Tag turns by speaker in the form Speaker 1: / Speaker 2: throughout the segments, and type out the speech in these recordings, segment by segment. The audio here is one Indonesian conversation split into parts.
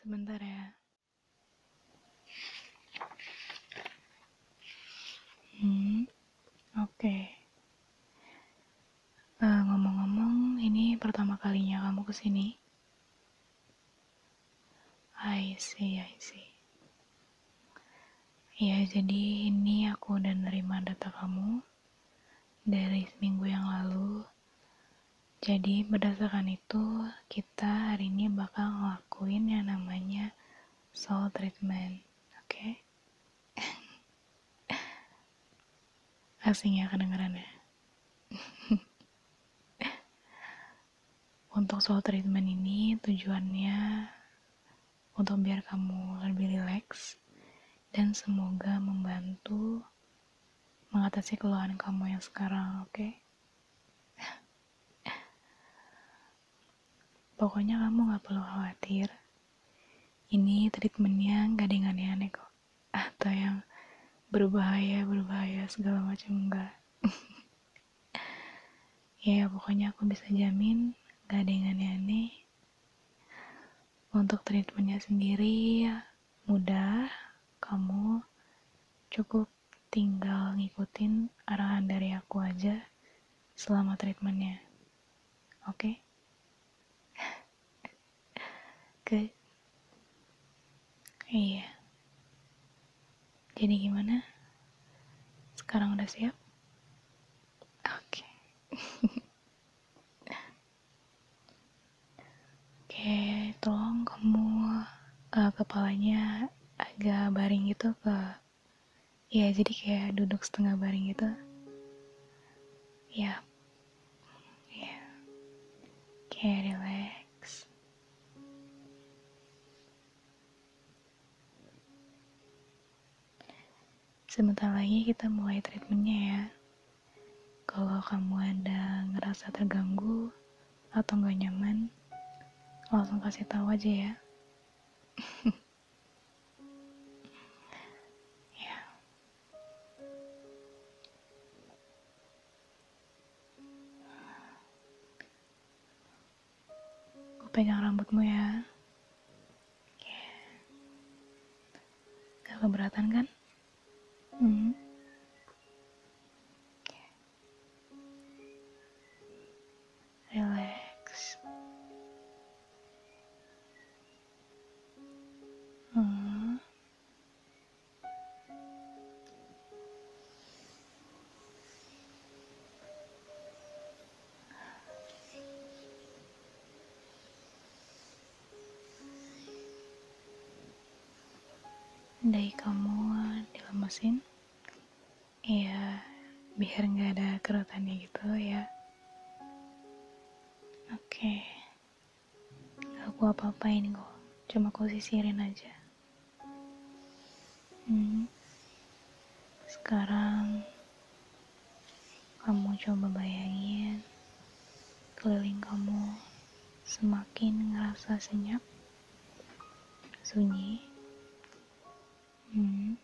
Speaker 1: Sebentar ya. Hmm, oke. Eh, ngomong-ngomong, ini pertama kalinya kamu ke sini. I see, I see. Ya, jadi ini aku udah nerima data kamu dari seminggu yang lalu. Jadi berdasarkan itu, kita hari ini bakal ngelakuin yang namanya soul treatment. Oke? Asing ya kedengeran ya. Untuk soul treatment ini tujuannya untuk biar kamu lebih rileks dan semoga membantu mengatasi keluhan kamu yang sekarang, oke? Okay? Pokoknya kamu gak perlu khawatir. Ini treatmentnya gak ada yang aneh-aneh kok. Atau yang berbahaya, berbahaya, segala macam enggak. ya, pokoknya aku bisa jamin gak ada yang aneh-aneh. Untuk treatmentnya sendiri, mudah, kamu cukup tinggal ngikutin arahan dari aku aja selama treatmentnya. Oke? Okay? Good. Iya. Jadi gimana? Sekarang udah siap? Oke. Okay. Oke, tolong kamu uh, kepalanya agak baring gitu ke ya jadi kayak duduk setengah baring gitu ya ya kayak sebentar lagi kita mulai treatmentnya ya. Kalau kamu ada ngerasa terganggu atau nggak nyaman langsung kasih tahu aja ya. Ya. Pegang rambutmu ya. Gak keberatan kan Dari kamu dilemesin, ya biar nggak ada kerutannya gitu ya. Oke, okay. aku apa-apain kok, cuma aku sisirin aja. Hmm. Sekarang kamu coba bayangin keliling kamu semakin ngerasa senyap, sunyi. Hmm.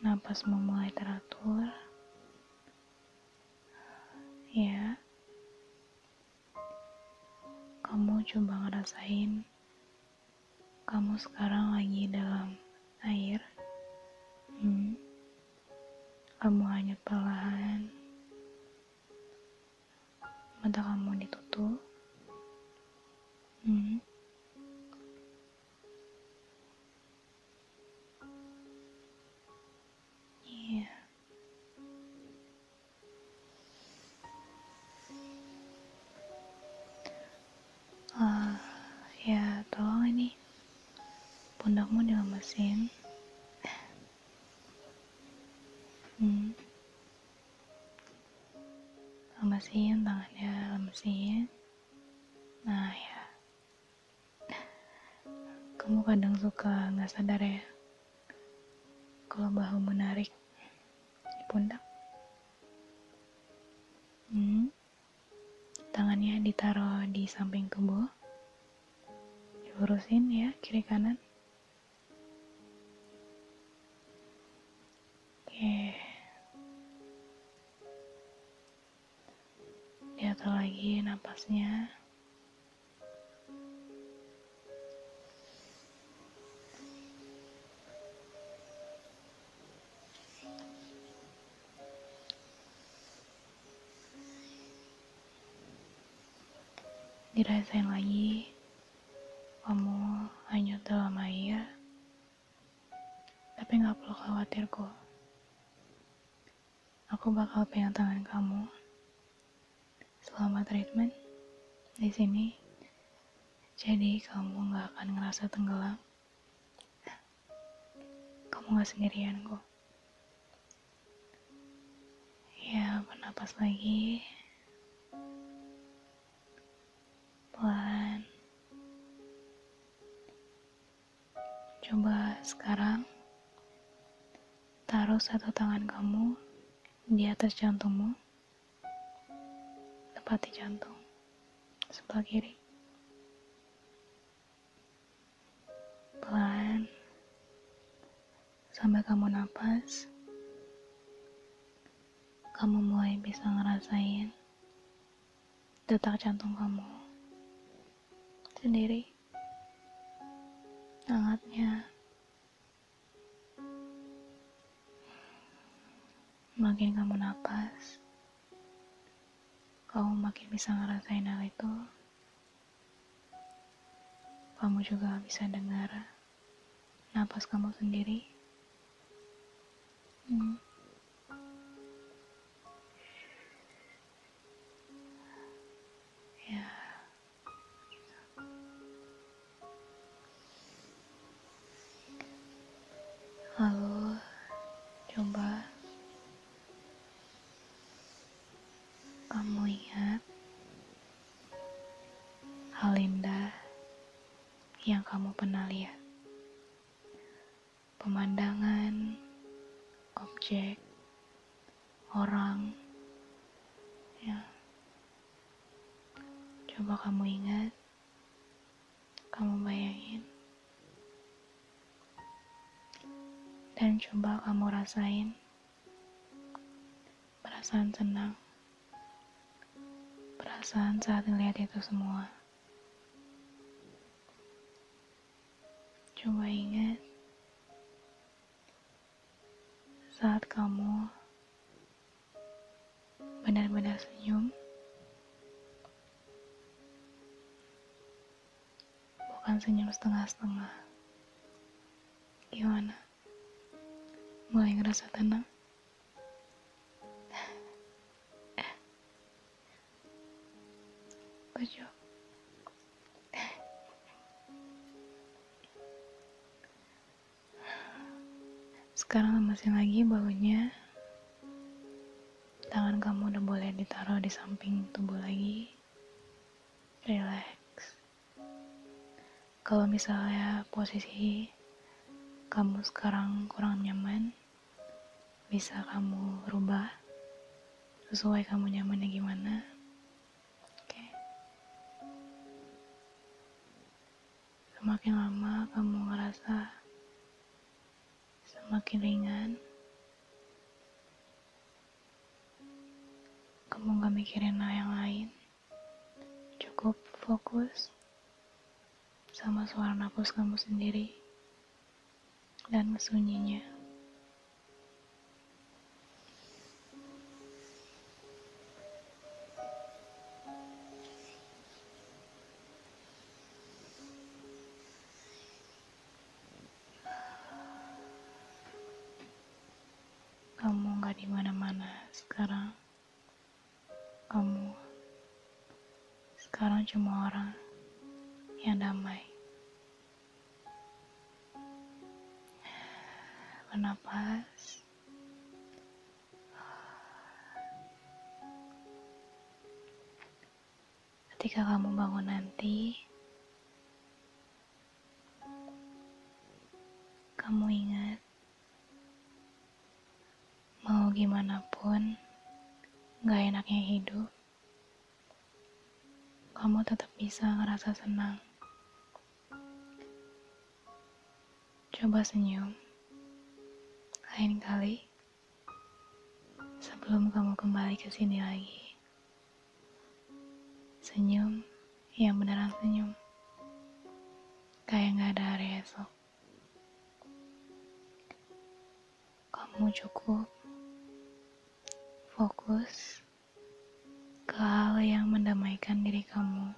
Speaker 1: Napas memulai teratur. Ya. Kamu coba ngerasain kamu sekarang lagi dalam air. Hmm. Kamu hanyut perlahan. Mata kamu ditutup. Lemesin tangannya lemesin nah ya. Kamu kadang suka nggak sadar ya kalau bahu menarik di pundak? Hmm. tangannya ditaruh di samping tubuh. Dilurusin ya kiri kanan. Oke. Diatur lagi napasnya. Dirasain lagi, kamu hanya dalam air, tapi nggak perlu khawatir kok. Aku bakal pegang tangan kamu selama treatment di sini. Jadi kamu nggak akan ngerasa tenggelam. Kamu nggak sendirian kok. Ya, bernapas lagi. Pelan. Coba sekarang taruh satu tangan kamu di atas jantungmu, tepat di jantung, sebelah kiri. Pelan, sampai kamu napas, kamu mulai bisa ngerasain detak jantung kamu sendiri. Hangatnya. Makin kamu napas kamu makin bisa ngerasain hal itu kamu juga bisa dengar napas kamu sendiri hmm. Kamu ingat hal indah yang kamu pernah lihat. Pemandangan, objek, orang, ya. Coba kamu ingat, kamu bayangin. dan coba kamu rasain perasaan senang, perasaan saat melihat itu semua. Coba ingat saat kamu benar-benar senyum, bukan senyum setengah-setengah. Gimana? mulai ngerasa tenang. Job. Sekarang lemasin lagi baunya. Tangan kamu udah boleh ditaruh di samping tubuh lagi. Relax. Kalau misalnya posisi kamu sekarang kurang nyaman, bisa kamu rubah sesuai kamu nyamannya gimana. Semakin lama kamu ngerasa semakin ringan. Kamu gak mikirin hal yang lain. Cukup fokus sama suara nafas kamu sendiri dan kesunyinya. Sekarang. Kamu sekarang cuma orang yang damai. bernapas. Ketika kamu bangun nanti, kamu ingat, gimana pun, gak enaknya hidup, kamu tetap bisa ngerasa senang. Coba senyum lain kali sebelum kamu kembali ke sini lagi. senyum yang beneran senyum. Kayak gak ada hari esok. Kamu cukup fokus ke hal yang mendamaikan diri kamu.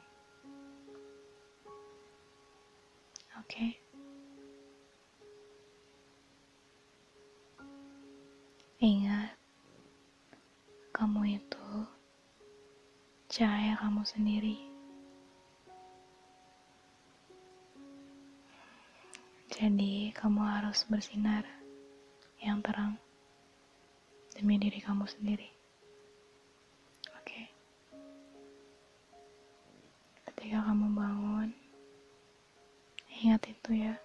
Speaker 1: Oke. Okay? Ingat, kamu itu cahaya kamu sendiri. Jadi, kamu harus bersinar yang terang demi diri kamu sendiri. Oke, ketika kamu bangun, ingat itu ya.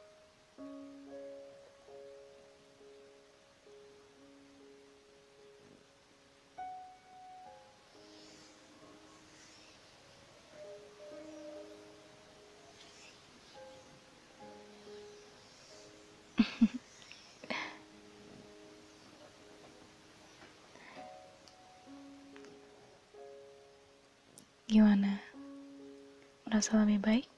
Speaker 1: Gimana? Merasa lebih baik?